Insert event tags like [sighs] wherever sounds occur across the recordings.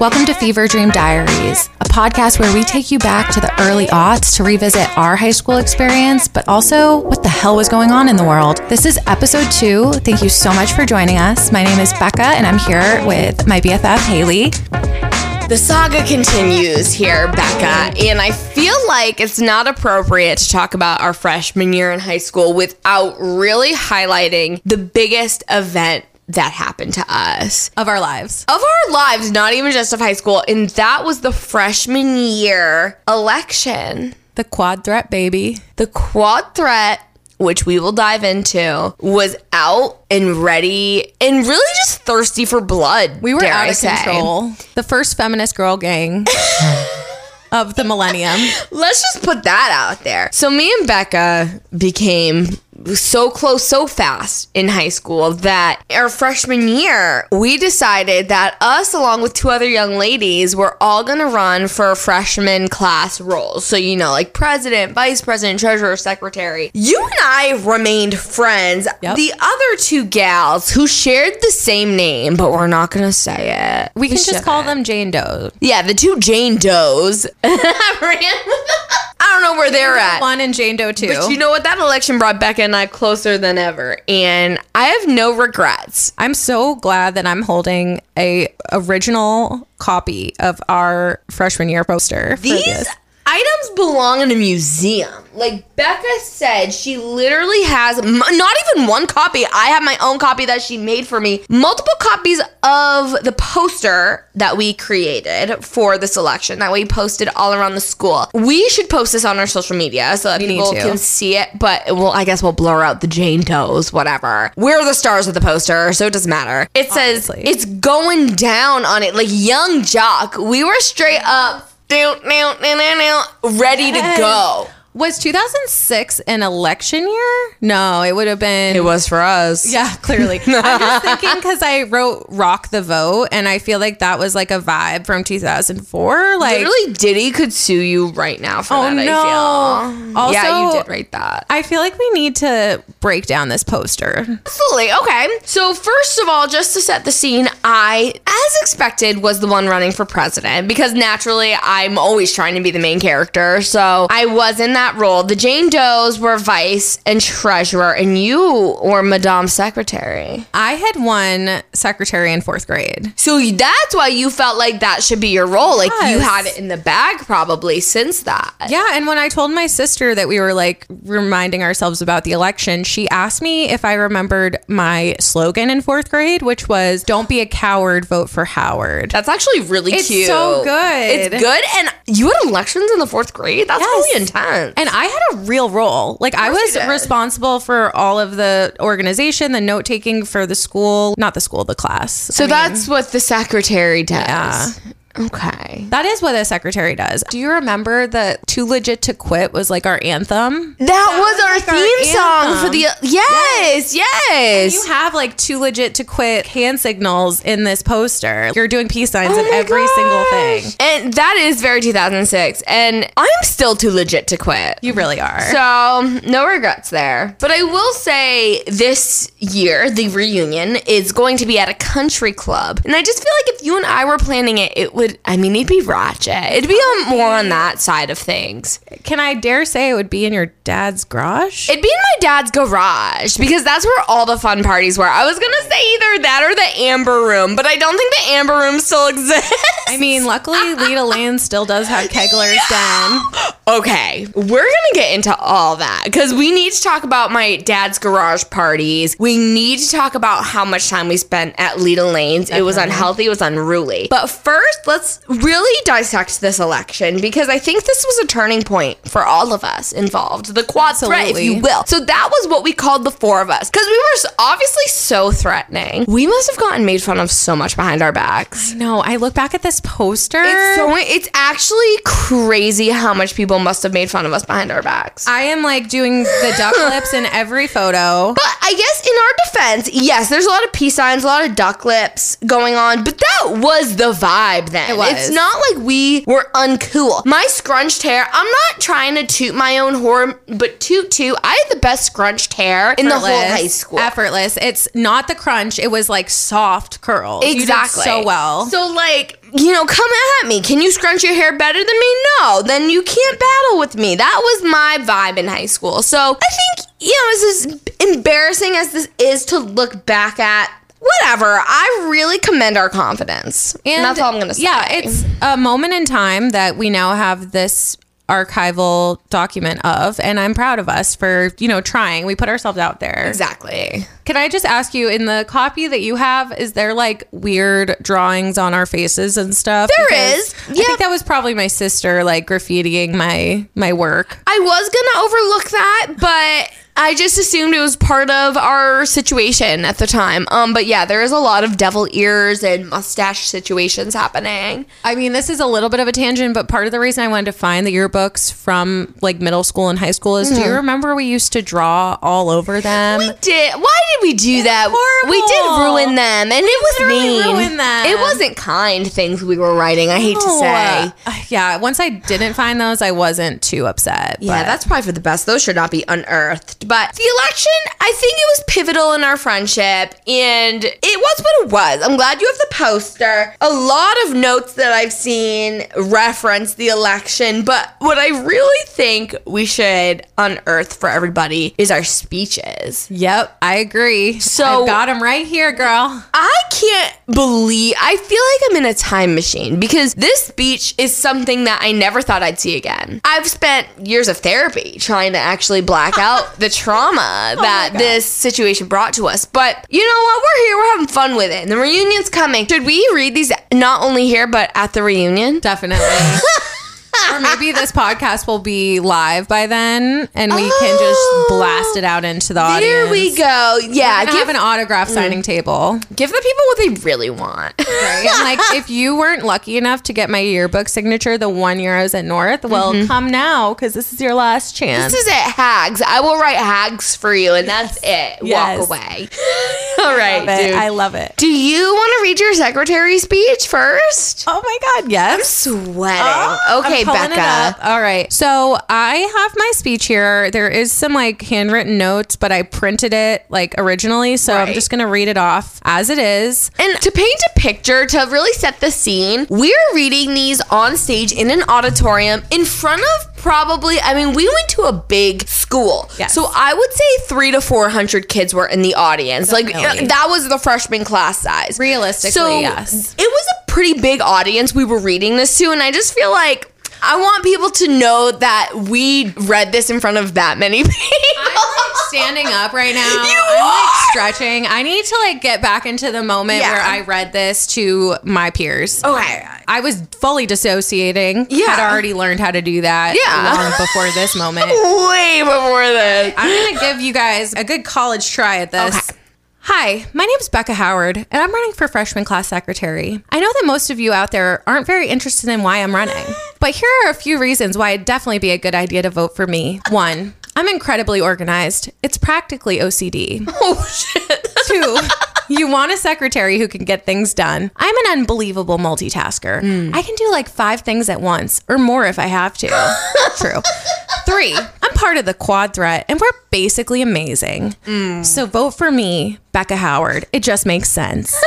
Welcome to Fever Dream Diaries, a podcast where we take you back to the early aughts to revisit our high school experience, but also what the hell was going on in the world. This is episode two. Thank you so much for joining us. My name is Becca, and I'm here with my BFF, Hayley. The saga continues here, Becca, and I feel like it's not appropriate to talk about our freshman year in high school without really highlighting the biggest event that happened to us Of our lives. of our lives, not even just of high school, and that was the freshman year election. The quad threat baby. The quad threat, which we will dive into, was out and ready and really just thirsty for blood. We were out I of say. control. The first feminist girl gang [laughs] of the millennium. Let's just put that out there. So me and Becca became so close so fast in high school that our freshman year we decided that us along with two other young ladies were all to run for freshman class roles. So you know like president vice president treasurer secretary. You and i remained friends. Yep. the other two gals who shared the same name but we're not to say it. We can just call them Jane Doe. yeah the two jane does [laughs] i don't know where they're at One and Jane Doe two. but you know what? That election brought Becca and I closer than ever, and I have no regrets. I'm so glad that I'm holding a original copy of our freshman year poster. for These this. Items belong in a museum. Like Becca said, she literally has m- not even one copy. I have my own copy that she made for me. Multiple copies of the poster that we created for this election that we posted all around the school. We should post this on our social media so that We people can see it. But well, I guess we'll blur out the Jane Does, whatever. We're the stars of the poster, so it doesn't matter. It says Obviously. it's going down on it like Yung Joc. We were straight up. Ready to go. Was 2006 an election year? No, it would have been. It was for us. Yeah, [laughs] clearly. I'm just thinking because I wrote "Rock the Vote" and I feel like that was like a vibe from 2004. Like, Literally, Diddy could sue you right now for Oh, that. no. I feel. Also- yeah, you did write that. I feel like we need to break down this poster. Absolutely. Okay. So first of all, just to set the scene, I, as expected, was the one running for president because naturally I'm always trying to be the main character. So I was in that role. The Jane Does were vice and treasurer, and you were Madame Secretary. I had won secretary in fourth grade. So that's why you felt like that should be your role. Like you had it in the bag probably since that. Yeah, and when I told my sister that we were like reminding ourselves about the election, she asked me if I remembered my slogan in fourth grade, which was "Don't be a coward, vote for Howard." That's actually really cute. It's cute. so good. It's good. And you had elections in the fourth grade? That's Yes. really intense. And I had a real role. Like I was responsible for all of the organization, the note taking for the school, not the school, the class. So that's what the secretary does. Yeah. Okay. That is what a secretary does. Do you remember that "Too Legit to Quit" was like our anthem? That, was, was our like our theme song for the yes, yes. You have like "Too Legit to Quit" hand signals in this poster. You're doing peace signs oh in Oh my every single thing. And that is very 2006 and I'm still too legit to quit. You really are. So, no regrets there. But I will say this year, the reunion is going to be at a country club. And I just feel like if you and I were planning it, it would, I mean, it'd be ratchet. It'd be on, more on that side of things. Can I dare say it would be in your dad's garage? It'd be in my dad's garage because that's where all the fun parties were. I was going to say either that or the Amber Room, but I don't think the Amber Room still [laughs] exists. I mean, luckily, Leda Lane still does have Kegler's [laughs] Den. Okay, we're gonna get into all that because we need to talk about my dad's garage parties. We need to talk about how much time we spent at Leda Lane's. It was unhealthy, it was unruly. But first, let's really dissect this election because I think this was a turning point for all of us involved. The quad threat, if you will. So that was what we called the four of us because we were obviously so threatening. We must have gotten made fun of so much behind our backs. No, I look back at this poster. It's so it's actually crazy how much people must have made fun of us behind our backs. I am like doing the duck [laughs] lips in every photo. But I guess in our defense, yes, there's a lot of peace signs, a lot of duck lips going on, but that was the vibe then. It was. It's not like we were uncool. My scrunched hair, I'm not trying to toot my own horn, but toot toot, I had the best scrunched hair in the whole high school. Effortless. It's not the crunch. It was like soft curls. Exactly. so well. So like you know, come at me. Can you scrunch your hair better than me? No. Then you can't battle with me. That was my vibe in high school. So I think, you know, as embarrassing as this is to look back at, whatever. I really commend our confidence. And that's all I'm going to say. Yeah, it's a moment in time that we now have this archival document of and I'm proud of us for, you know, trying. We put ourselves out there. exactly. Can I just ask you in the copy that you have is there like weird drawings on our faces and stuff? There There is. is. I Yeah. think that was probably my sister like graffitiing my my work. I was gonna overlook that, but I just assumed it was part of our situation at the time. Um, but yeah, there is a lot of devil ears and mustache situations happening. I mean, this is a little bit of a tangent, but part of the reason I wanted to find the yearbooks from like middle school and high school is do you remember we used to draw all over them? We did. Why did we do that? We did ruin them, and it was mean. them. It wasn't kind things we were writing. I hate to say. Uh, yeah, once I didn't find those, I wasn't too upset. Yeah, but- that's probably for the best. Those should not be unearthed. But the election, I think it was pivotal in our friendship, and it was what it was. I'm glad you have the poster. A lot of notes that I've seen reference the election, but what I really think we should unearth for everybody is our speeches. Yep, I agree. So- I've got them right here, girl. I can't believe I feel like I'm in a time machine because this speech is something that I never thought I'd see again. I've spent years of therapy trying to actually black [laughs] out the trauma oh that God. this situation brought to us. But you know what? We're here, we're having fun with it. And the reunion's coming. Should we read these not only here but at the reunion? Definitely. [laughs] or maybe this podcast will be live by then and we can just oh. blast it out into the audience. There we go. Yeah, I give, an autograph signing mm. table. give the people what they really want. Right? And like, if you weren't lucky enough to get my yearbook signature the one year I was at North, well, mm-hmm. come now because this is your last chance. This is it, hags. I will write hags for you, and that's it. Yes. Walk away. [laughs] All right, it. dude. I love it. Do you want to read your secretary speech first? Oh my God, yes. I'm sweating. Oh, okay, I'm pulling it Becca. up. All right. So I have my speech here. There is some like handwritten notes, but I printed it like originally. So Right. I'm just going to read it off as it is. And to paint a picture, to really set the scene, we're reading these on stage in an auditorium in front of probably, I mean, we went to a big school. Yes. So I would say three to 400 kids were in the audience. Like, Definitely. that was the freshman class size. Realistically, so yes. It was a pretty big audience we were reading this to. And I just feel like, I want people to know that we read this in front of that many [laughs] people. I'm like standing up right now. You I'm like are! stretching. I need to like get back into the moment Yeah. where I read this to my peers. Okay. I was fully dissociating. Yeah. Had already learned how to do that Yeah. long before this moment. [laughs] Way before this. I'm going to give you guys a good college try at this. Okay. Hi, my name is Becca Howard, and I'm running for freshman class secretary. I know that most of you out there aren't very interested in why I'm running, but here are a few reasons why it'd definitely be a good idea to vote for me. One, I'm incredibly organized. It's practically OCD. [laughs] Oh, shit. Two, [laughs] you want a secretary who can get things done. I'm an unbelievable multitasker. Hmm. I can do like five things at once or more if I have to. [laughs] True. Three, I'm part of the quad threat and we're basically amazing. Hmm. So vote for me, Becca Howard. It just makes sense.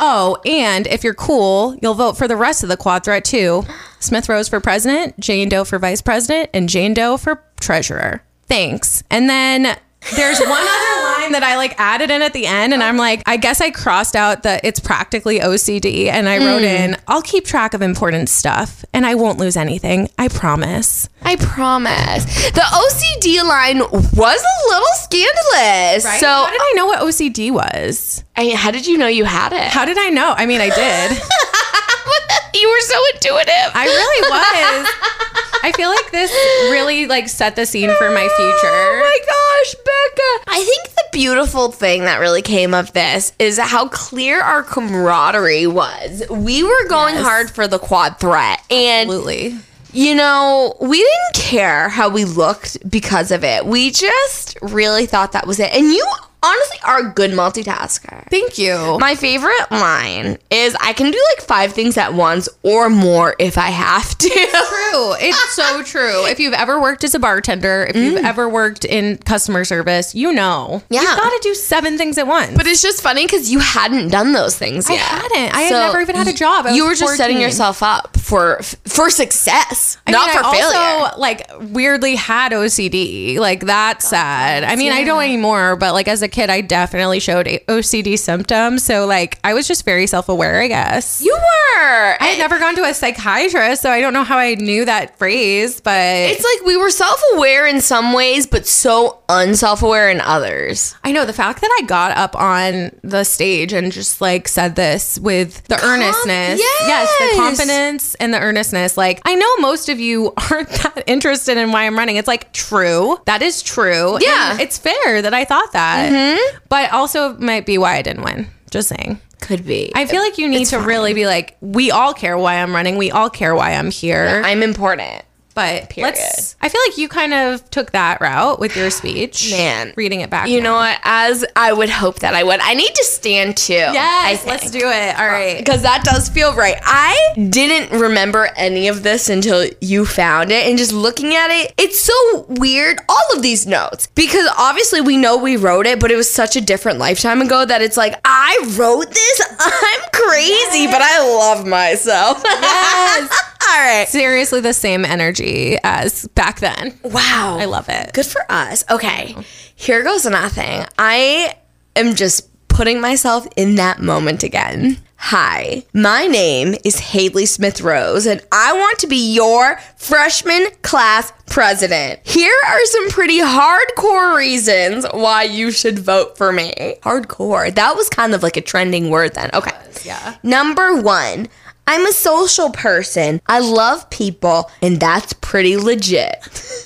Oh, and if you're cool, you'll vote for the rest of the quad threat too. Smith Rose for president, Jane Doe for vice president, and Jane Doe for treasurer. Thanks. And then there's one other line that I like added in at the end, and I'm oh. like, I guess I crossed out that it's practically OCD, and I wrote mm. in, I'll keep track of important stuff, and I won't lose anything. I promise. I promise. The OCD line was a little scandalous. So So, how did I oh. know what OCD was? I, how did you know you had it? How did I know? I mean, I did. [laughs] you were so intuitive. I really was. I feel like this really like set the scene for my future. [laughs] Oh my gosh, Becca. I think the beautiful thing that really came of this is how clear our camaraderie was. We were going Yes. hard for the quad threat. And Absolutely. You know, we didn't care how we looked because of it. We just really thought that was it. And you honestly are a good multitasker. Thank you. My favorite line is I can do like five things at once or more if I have to. [laughs] true. It's so true. If you've ever worked as a bartender, if you've mm. ever worked in customer service, you know. Yeah. You've got to do seven things at once. But it's just funny because you hadn't done those things I yet. hadn't. I had never even had a job. You were just setting yourself up for for success, I not mean, for I failure. Also, like weirdly had OCD. Like that's sad. I mean, I don't anymore, but like as a kid, I definitely showed OCD symptoms. So like I was just very self aware. I guess. you were. I had never gone to a psychiatrist, so I don't know how I knew that phrase. But It's like we were self aware in some ways, but so unself aware in others. I know the fact that I got up on the stage and just like said this with the earnestness. Yes, yes. the confidence and the earnestness. Like, I know most of you [laughs] aren't that interested in why I'm running. It's like true. That is true. Yeah. And it's fair that I thought that. Mm-hmm. But also might be why I didn't win. Just saying. Could be. I feel like you need to really be like, we all care why I'm running. We all care why I'm here. I'm important. But Period. let's, I feel like you kind of took that route with your speech. [sighs] Man. Reading it back. You now. know what? As I would hope that I would. I need to stand too. Yes, let's do it. All right. because that does feel right. I didn't remember any of this until you found it, and just looking at it, it's so weird. All of these notes, because obviously we know we wrote it, but it was such a different lifetime ago that it's like I wrote this. [laughs] I'm crazy, but I love myself. Yes. [laughs] All right. Seriously, the same energy as back then. Wow. I love it. Good for us. Okay. Here goes nothing. I am just putting myself in that moment again. Hi, my name is Hayley Smith Rose, and I want to be your freshman class president. Here are some pretty hardcore reasons why you should vote for me. Hardcore. That was kind of like a trending word then. Okay. yeah. Number one, I'm a social person. I love people, and that's pretty legit.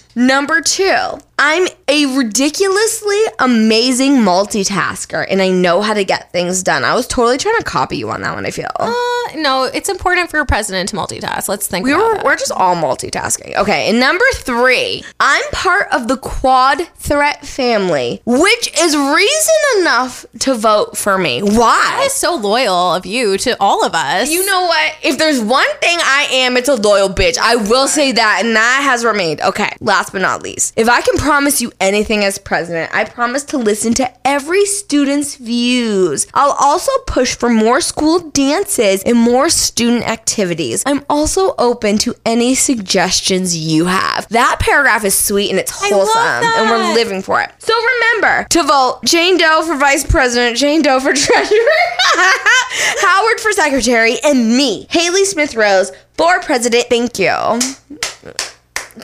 [laughs] Number two, I'm a ridiculously amazing multitasker and I know how to get things done. I was totally trying to copy you on that one, I feel. Uh, no, it's important for a president to multitask. Let's think we about were, we're just all multitasking. Okay, and number three, I'm part of the quad threat family, which is reason enough to vote for me. Why? That is so loyal of you to all of us. You know what? If there's one thing I am, it's a loyal bitch. I will say that, and that has remained. Okay, last but not least, if I can promise you anything as president, I promise to listen to every student's views. I'll also push for more school dances and more student activities. I'm also open to any suggestions you have. That paragraph is sweet and it's wholesome, and we're living for it. So remember to vote Jane Doe for vice president, Jane Doe for [laughs] treasurer, [laughs] Howard for secretary, and me, Hayley Smith Rose, for president. Thank you.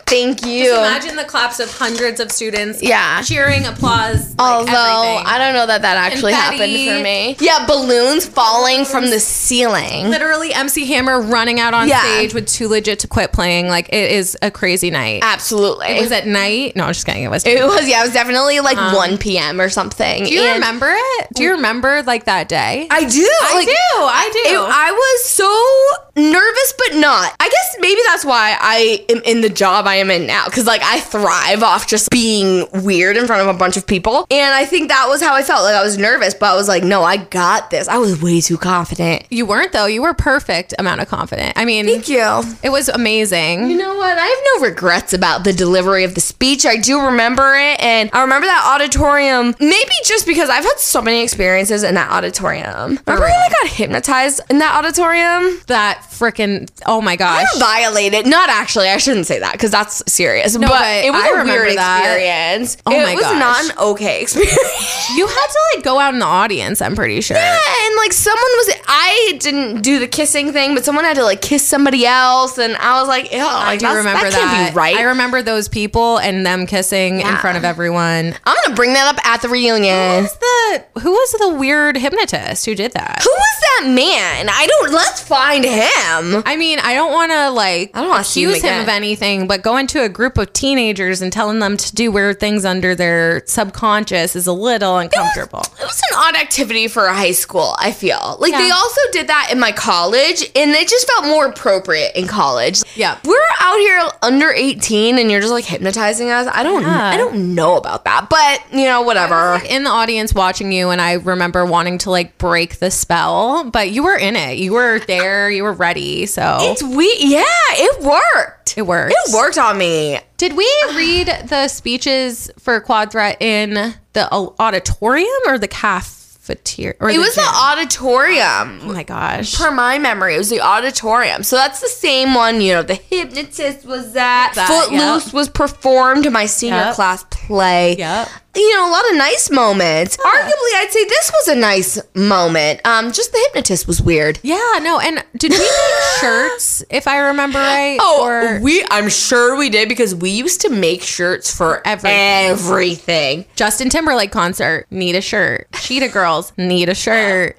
Thank you. Just imagine the claps of hundreds of students. Yeah. Cheering, applause. Although everything. I don't know that that actually Confetti. happened for me. Yeah, balloons falling from the ceiling. Literally, MC Hammer running out on Yeah. stage with Too Legit to Quit playing. Like, it is a crazy night. Absolutely. It was at night. No, I'm just kidding. It was. It was yeah. It was definitely like um, 1 p.m. or something. do you And remember it? Do you remember like that day? I do. I like, do. I do. It- I was so nervous, but not. I guess maybe that's why I am in the job I am in now. Cause like I thrive off just being weird in front of a bunch of people. And I think that was how I felt. Like I was nervous, but I was like, no, I got this. I was way too confident. you weren't though. You were perfect amount of confident. I mean, Thank you. it was amazing. You know what? I have no regrets about the delivery of the speech. I do remember it, and I remember that auditorium. Maybe just because I've had so many experiences in that auditorium. Remember when I got hypnotized in that auditorium? that freaking oh my gosh. Violated. Not actually. I shouldn't say that because that's serious. but, but it was I a weird that. experience. Oh my gosh. it my was gosh. not an okay experience. You had to like go out in the audience, I'm pretty sure. Yeah, and like someone was I didn't do the kissing thing, but someone had to like kiss somebody else, and I was like, ew, I like, do remember that. that. Can't be right. I remember those people and them kissing in front of everyone. I'm gonna bring that up at the Who reunion. was the who was the weird hypnotist who did that? Who was that man? I don't. Let's find him. him. I mean, I don't want to like I don't see him accuse him, of anything, but going to a group of teenagers and telling them to do weird things under their subconscious is a little uncomfortable. It was an odd activity for a high school, I feel. Like Yeah. they also did that in my college and it just felt more appropriate in college. Yeah. We're out here under 18 and you're just like hypnotizing us. I don't Yeah. I don't know about that. But, you know, whatever. in the audience watching you, and I remember wanting to like break the spell, but you were in it. You were there. You were ready. So It's we yeah, it worked. It worked. It worked on me. Did we read [sighs] the speeches for Quadra in the auditorium or the cafeteria? Or It was the auditorium. Oh my gosh. Per my memory, it was the auditorium. So that's the same one, you know, the hypnotist was that. That, Footloose yep. was performed my senior Yep. class play. Yep. You know, a lot of nice moments. Arguably, I'd say this was a nice moment. Um, just the hypnotist was weird. Yeah, no, and did we make [laughs] shirts, if I remember right? Oh, or we I'm sure we did because we used to make shirts for everything. everything. Justin Timberlake concert, need a shirt. Cheetah Girls, need a shirt.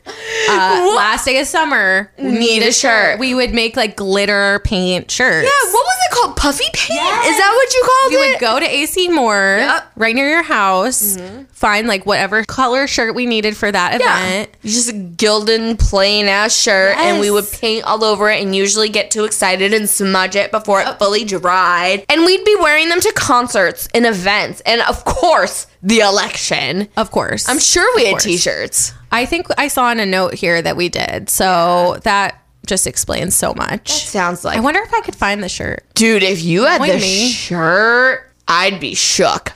Uh, last day of summer, Need a shirt. We would make like glitter paint shirts. Yeah, what was it called? Puffy paint? Yes. Is that what you called We it? We would go to AC Moore, Yep. Right near your house, Mm-hmm. find like whatever color shirt we needed for that Yeah. event. Just a gilded plain ass shirt, and we would paint all over it and usually get too excited and smudge it before it fully dried. And we'd be wearing them to concerts and events, and of course, the election. Of course. I'm sure we had course. t shirts. I think I saw in a note here that we did. So that just explains so much. That Sounds like. I wonder if I could find the shirt. Dude, if you had Point the me. shirt, I'd be shook.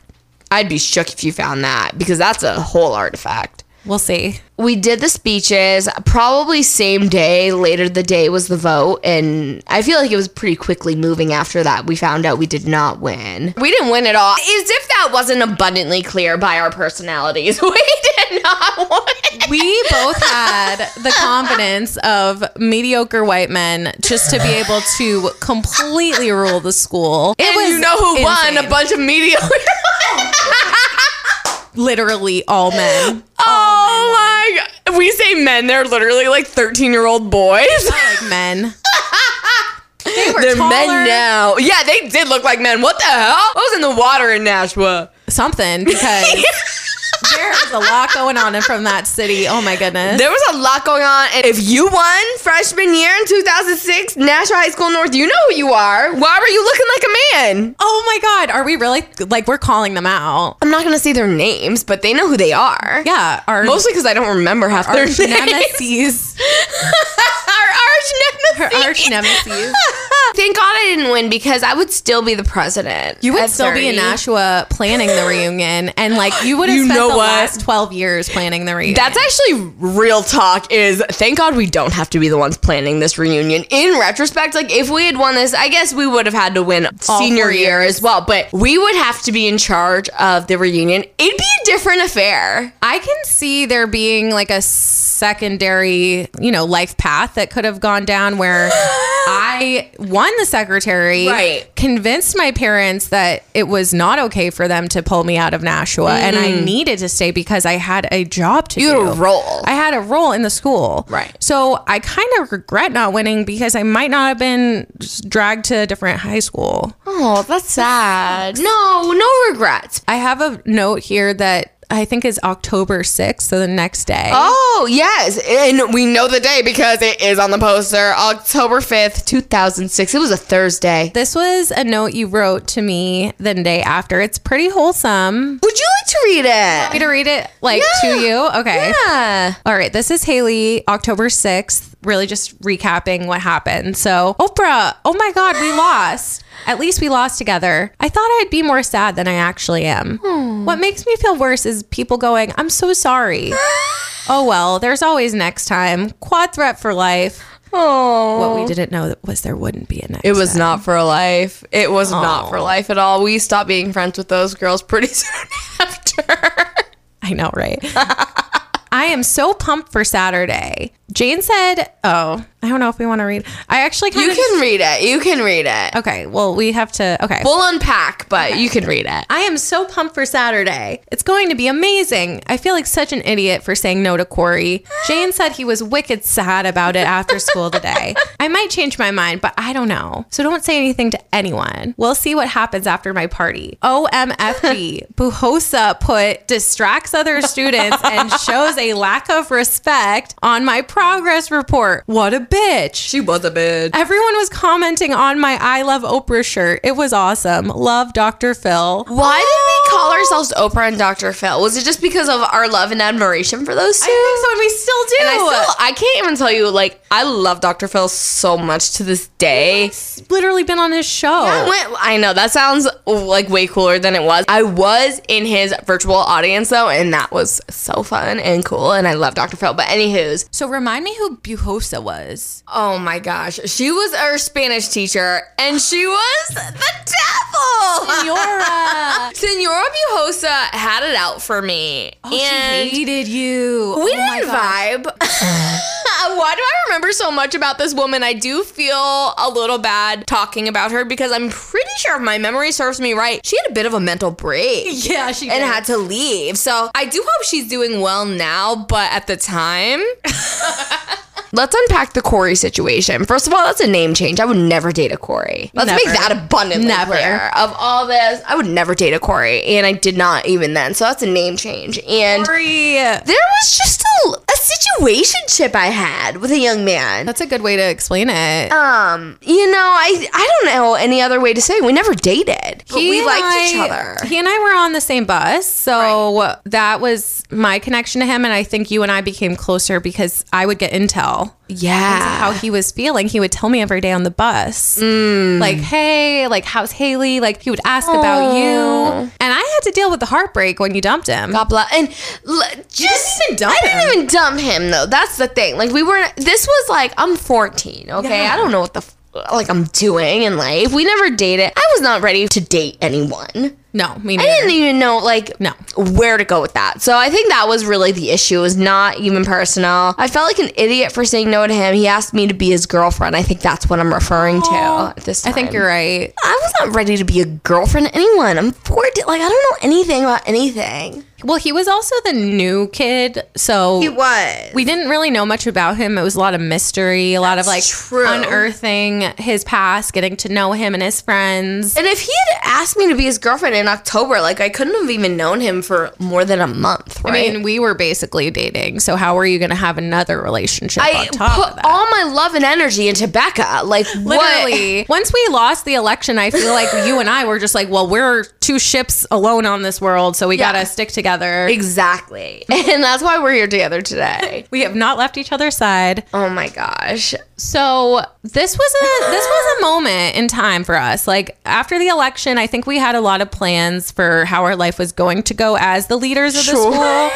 I'd be shook if you found that because that's a whole artifact. We'll see. we did the speeches probably same day later the day was the vote and i feel like it was pretty quickly moving after that we found out we did not win. We didn't win at all. As if that wasn't abundantly clear by our personalities. [laughs] We did not win. We both had the confidence of mediocre white men just to be able to completely rule the school. It and you know who won? A bunch of mediocre [laughs] literally all men. oh my god we say men they're literally like 13 year old boys like men. [laughs] They were they're taller, men now. Yeah they did look like men. What the hell? What was in the water in nashua. Something because [laughs] there is a lot going on in from that city. Oh my goodness. There was a lot going on. And if you won freshman year in 2006, Nashua High School North, you know who you are. Why were you looking like a man? oh my god, are we really like we're calling them out? I'm not going to say their names, but they know who they are. Yeah, our Mostly because I don't remember half their arch names. nemesis. [laughs] our arch nemesis. Our arch nemesis. [laughs] Thank God I didn't win because I would still be the president. You would still be in Nashua planning the reunion, and like you would have You know what? Last twelve years planning the reunion. That's actually real talk. Is thank God we don't have to be the ones planning this reunion. In retrospect, like if we had won this, I guess we would have had to win All senior year as well. But we would have to be in charge of the reunion. It'd be a different affair. I can see there being like a secondary, you know, life path that could have gone down where [gasps] I won the secretary, Right. convinced my parents that it was not okay for them to pull me out of Nashua and I mm-hmm. needed to stay because I had a job to. You do. had a role. I had a role in the school. Right. So I kind of regret not winning because I might not have been dragged to a different high school. Oh, that's sad. No, no regrets. I have a note here that I think is October 6th, so the next day. Oh, yes. And we know the day because it is on the poster. October 5th, 2006. It was a Thursday. This was a note you wrote to me the day after. It's pretty wholesome. Would you like to read Want me it? to read it like to you? Okay. Yeah. All right. This is Hayley, October 6th, really just recapping what happened. So, Oprah, oh my God, we lost. At least we lost together. I thought I'd be more sad than I actually am. Hmm. What makes me feel worse is people going, I'm so sorry. [laughs] oh, well, there's always next time. Quad threat for life. Oh. What we didn't know was there wouldn't be a next It was time. not for life. It was not for life at all. We stopped being friends with those girls pretty [laughs] soon after. I know, right? [laughs] I am so pumped for Saturday. Jane said, "Oh, I don't know if we want to read. I actually kind of. You of can read it. You can read it. Okay, well, we have to. Okay. We'll unpack, but you can read it. I am so pumped for Saturday. It's going to be amazing. I feel like such an idiot for saying no to Corey. Jane said he was wicked sad about it after school today. I might change my mind, but I don't know. So don't say anything to anyone. We'll see what happens after my party. OMFG. [laughs] Bujosa put distracts other students and shows a lack of respect on my progress report. What a bitch. She was a bitch. Everyone was commenting on my I Love Oprah shirt. It was awesome. Love Dr. Phil. Why did we call ourselves Oprah and Dr. Phil? Was it just because of our love and admiration for those two? I think so, and we still do. And I still, I can't even tell you, like, I love Dr. Phil so much to this day. It's literally been on his show. I went, I know that sounds like way cooler than it was. I was in his virtual audience though, and that was so fun and cool. And I love Dr. Phil. But anywho's, so remind me who Bujosa was. oh my gosh, she was our Spanish teacher, and she was the devil. Senora. [laughs] Senora Bujosa had it out for me, Oh, she and hated you. we Oh my didn't God. vibe. [laughs] Why do I remember so much about this woman? I do feel a little bad talking about her because I'm pretty sure if my memory serves me right, she had a bit of a mental break. [laughs] Yeah, she and did. had to leave. So I do hope she's doing well now, but at the time. [laughs] Let's unpack the Corey situation. First of all, that's a name change. I would never date a Corey. Let's make that abundantly Never. clear. Of all this, I would never date a Corey, and I did not even then. So that's a name change. And Corey. there was just a, a situationship I had with a young man. That's a good way to explain it. Um, you know, I I don't know any other way to say it. We never dated, but we liked I- each other. He and I were on the same bus, so that was my connection to him. And I think you and I became closer because I would get intel yeah, how he was feeling. He would tell me every day on the bus, mm. like, "Hey, like, how's Hayley?" Like, he would ask about you, and I had to deal with the heartbreak when you dumped him. God bless. And l- just even dump I didn't even dump him though. That's the thing. Like we weren't. This was like I'm 14. Okay, Yeah. I don't know what the like I'm doing in life. We never dated. I was not ready to date anyone. No, me neither. I didn't even know like No. where to go with that. So I think that was really the issue. It was not even personal. I felt like an idiot for saying no to him. He asked me to be his girlfriend. I think that's what I'm referring to at this time. I think you're right. I was not ready to be a girlfriend to anyone. I'm 14. Like I don't know anything about anything. Well, he was also the new kid, so he was. we didn't really know much about him. It was a lot of mystery, a lot of like true. unearthing his past, getting to know him and his friends. And if he had asked me to be his girlfriend in October, like I couldn't have even known him for more than a month, right? I mean, we were basically dating, so how were you going to have another relationship I on top put of that? all my love and energy into Becca. Like what? Literally, [laughs] once we lost the election, I feel like you and I were just like, well, we're two ships alone on this world, so we Yeah. got to stick together. Exactly. [laughs] And that's why we're here together today. [laughs] We have not left each other's side. Oh my gosh. So this was a this was a moment in time for us. Like after the election, I think we had a lot of plans for how our life was going to go as the leaders of the Sure. school.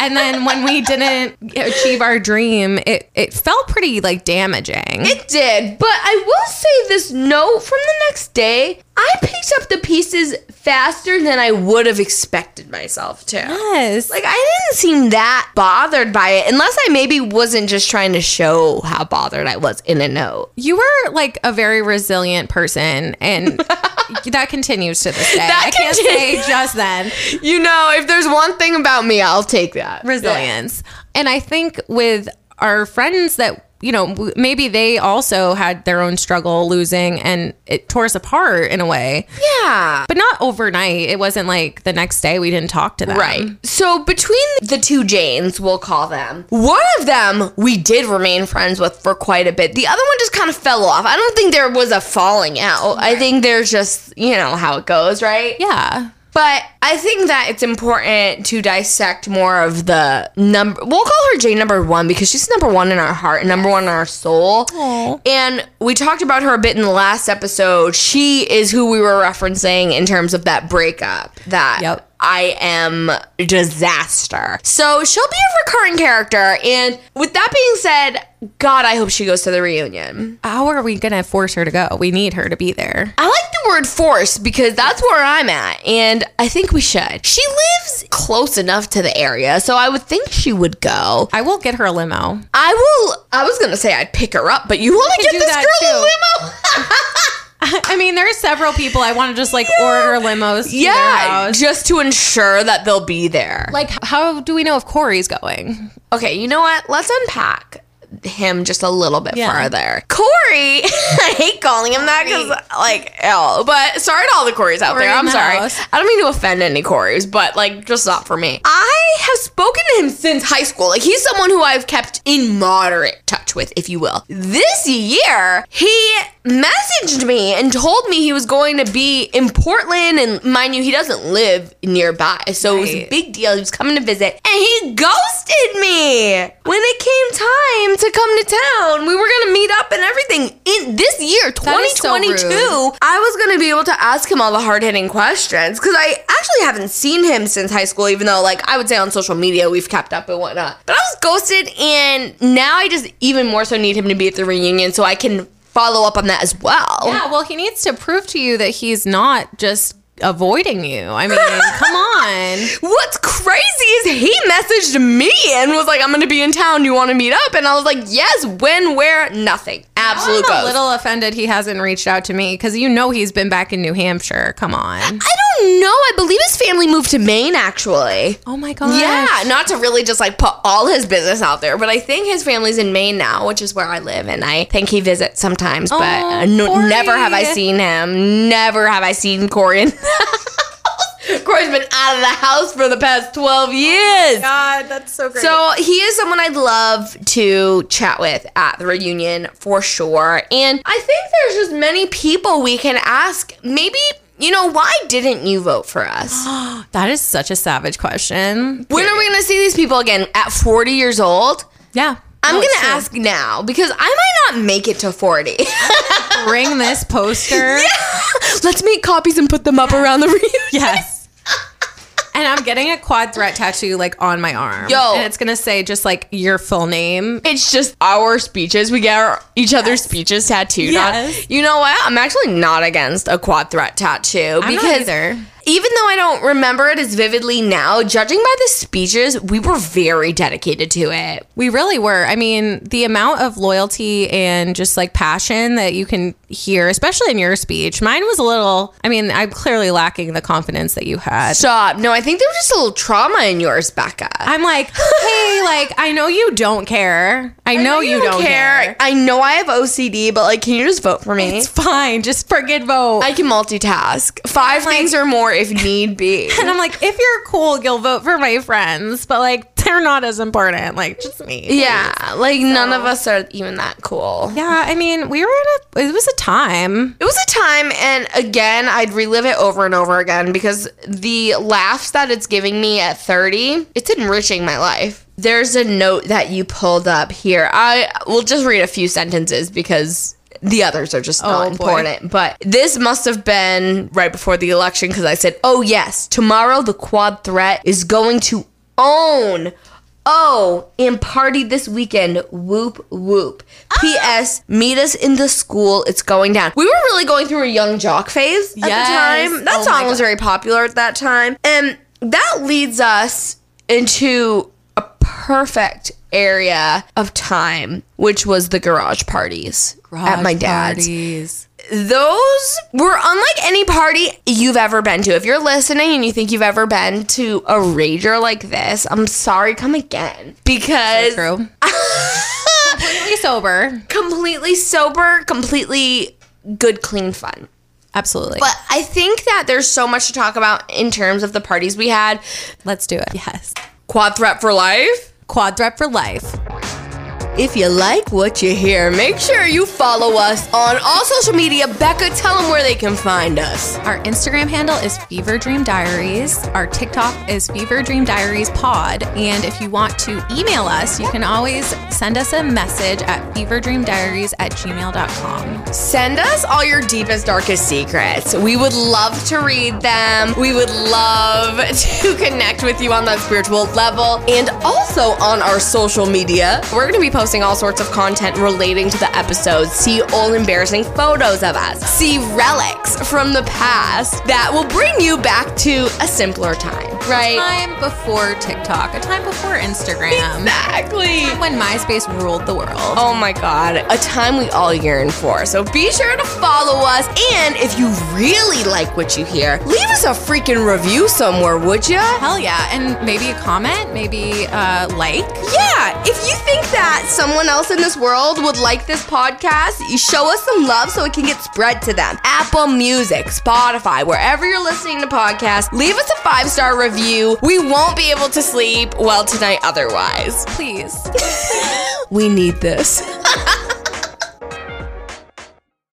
And then when we didn't achieve our dream, it, it felt pretty like damaging. It did, but I will say this note from the next day. I picked up the pieces faster than I would have expected myself to. yes. Like I didn't seem that bothered by it, unless I maybe wasn't just trying to show how bothered I was in a note. you were like a very resilient person and [laughs] that continues to this day. That I can't continues. say just then. You know, if there's one thing about me, I'll take that. resilience. And I think with our friends that you know maybe they also had their own struggle losing and it tore us apart in a way Yeah. but not overnight it wasn't like the next day we didn't talk to them Right. So between the two Janes, we'll call them, one of them we did remain friends with for quite a bit. The other one just kind of fell off. I don't think there was a falling out. I think there's just, you know, how it goes, right? yeah But I think that it's important to dissect more of the number. We'll call her Jane number one because she's number one in our heart and number one in our soul. Aw. And we talked about her a bit in the last episode. She is who we were referencing in terms of that breakup. That Yep. I am disaster. So she'll be a recurring character. And with that being said, God, I hope she goes to the reunion. How are we gonna force her to go? We need her to be there. I like the word force because that's where I'm at, and I think we should. She lives close enough to the area, so I would think she would go. I will get her a limo. I will. I was gonna say I'd pick her up, but you want to get this girl a limo? [laughs] I mean, there are several people I want to just like order limos. Yeah, just to ensure that they'll be there. Like, how do we know if Corey's going? Okay, you know what? Let's unpack him just a little bit Yeah. further. Corey, [laughs] I hate calling him that because, like, ew. But sorry to all the Corys out Corey there. I'm sorry. house. I don't mean to offend any Corys, but like, just not for me. I have spoken to him since high school. Like, he's someone who I've kept in moderate touch with, if you will. This year, he messaged me and told me he was going to be in Portland, and mind you, he doesn't live nearby, so it was a big deal. He was coming to visit, and he ghosted me when it came time to come to town. We were gonna meet up and everything. In this year, That is so 2022. I was gonna be able to ask him all the hard hitting questions because I actually haven't seen him since high school, even though, like, I would say on social media we've kept up and whatnot. But I was ghosted, and now I just even more so need him to be at the reunion so I can follow up on that as well. Yeah, well, he needs to prove to you that he's not just avoiding you. I mean, [laughs] come on. What's crazy is he messaged me and was like, I'm gonna be in town. You wanna meet up? And I was like, Yes, when, where? Nothing. Absolute I'm a little offended he hasn't reached out to me because you know he's been back in New Hampshire. Come on. I don't know. I believe his family moved to Maine actually. Oh my gosh. Yeah, not to really just like put all his business out there, but I think his family's in Maine now, which is where I live, and I think he visits sometimes. But Oh, uh, no, never have I seen him. Never have I seen Corey. In [laughs] Corey's been out of the house for the past twelve years. God, that's so great. So he is someone I'd love to chat with at the reunion for sure. And I think there's just many people we can ask. Maybe, you know, why didn't you vote for us? [gasps] that is such a savage question. when are we going to see these people again? At 40 years old? Yeah. I'm No, going to ask now because I might not make it to 40. [laughs] Bring this poster. [laughs] Let's make copies and put them up around the reunion. Yes. And I'm getting a quad threat tattoo like on my arm. Yo. And it's gonna say just like your full name. It's just our speeches. We get our, each other's speeches tattooed Yes. on. You know what? I'm actually not against a quad threat tattoo I'm because. Even though I don't remember it as vividly now, judging by the speeches, we were very dedicated to it. We really were. I mean, the amount of loyalty and just like passion that you can hear, especially in your speech. Mine was a little, I mean, I'm clearly lacking the confidence that you had. Stop. No, I think there was just a little trauma in yours, Becca. I'm like, hey, [laughs] like, I know you don't care. I, know, you, don't, care. I know I have OCD, but like, can you just vote for me? It's fine. Just friggin' vote. I can multitask. Five things or more if need be. [laughs] and I'm like, if you're cool, you'll vote for my friends, but like, they're not as important. Like, just me. yeah, like none of us are even that cool. Yeah, I mean, we were in a, it was a time. It was a time, and again, I'd relive it over and over again because the laughs that it's giving me at 30, it's enriching my life. There's a note that you pulled up here. I will just read a few sentences because the others are just oh, not Oh, boy. important. But this must have been right before the election because I said, oh, yes, tomorrow the quad threat is going to own. Oh, and party this weekend. Whoop, whoop. Ah! P.S. Meet us in the school. It's going down. We were really going through a Yung Joc phase at Yes. the time. That Oh song was very popular at that time. And that leads us into perfect area of time, which was the garage parties at my dad's Parties. those were unlike any party you've ever been to. If you're listening and you think you've ever been to a rager like this, I'm sorry, come again. Because True. [laughs] Completely sober. completely sober, completely good, clean fun. Absolutely. But I think that there's so much to talk about in terms of the parties we had. Let's do it. Yes. Quad threat for life. Quad threat for life. If you like what you hear, make sure you follow us on all social media. Becca, tell them where they can find us. Our Instagram handle is Fever Dream Diaries. Our TikTok is Fever Dream Diaries Pod. And if you want to email us, you can always send us a message at feverdreamdiaries at gmail.com. Send us all your deepest, darkest secrets. We would love to read them. We would love [laughs] to connect with you on that spiritual level and also on our social media. We're going to be posting posting all sorts of content relating to the episodes. See old embarrassing photos of us. See relics from the past that will bring you back to a simpler time, right? Time before TikTok, a time before Instagram. Exactly. When MySpace ruled the world. Oh my god, a time we all yearn for. So be sure to follow us. And if you really like what you hear, leave us a freaking review somewhere, would ya? Hell yeah. And maybe a comment, maybe a like. Yeah, if you think that someone else in this world would like this podcast, you show us some love so it can get spread to them. Apple Music, Spotify, wherever you're listening to podcasts, leave us a five star review. We won't be able to sleep well tonight otherwise. Please. [laughs] we need this. [laughs]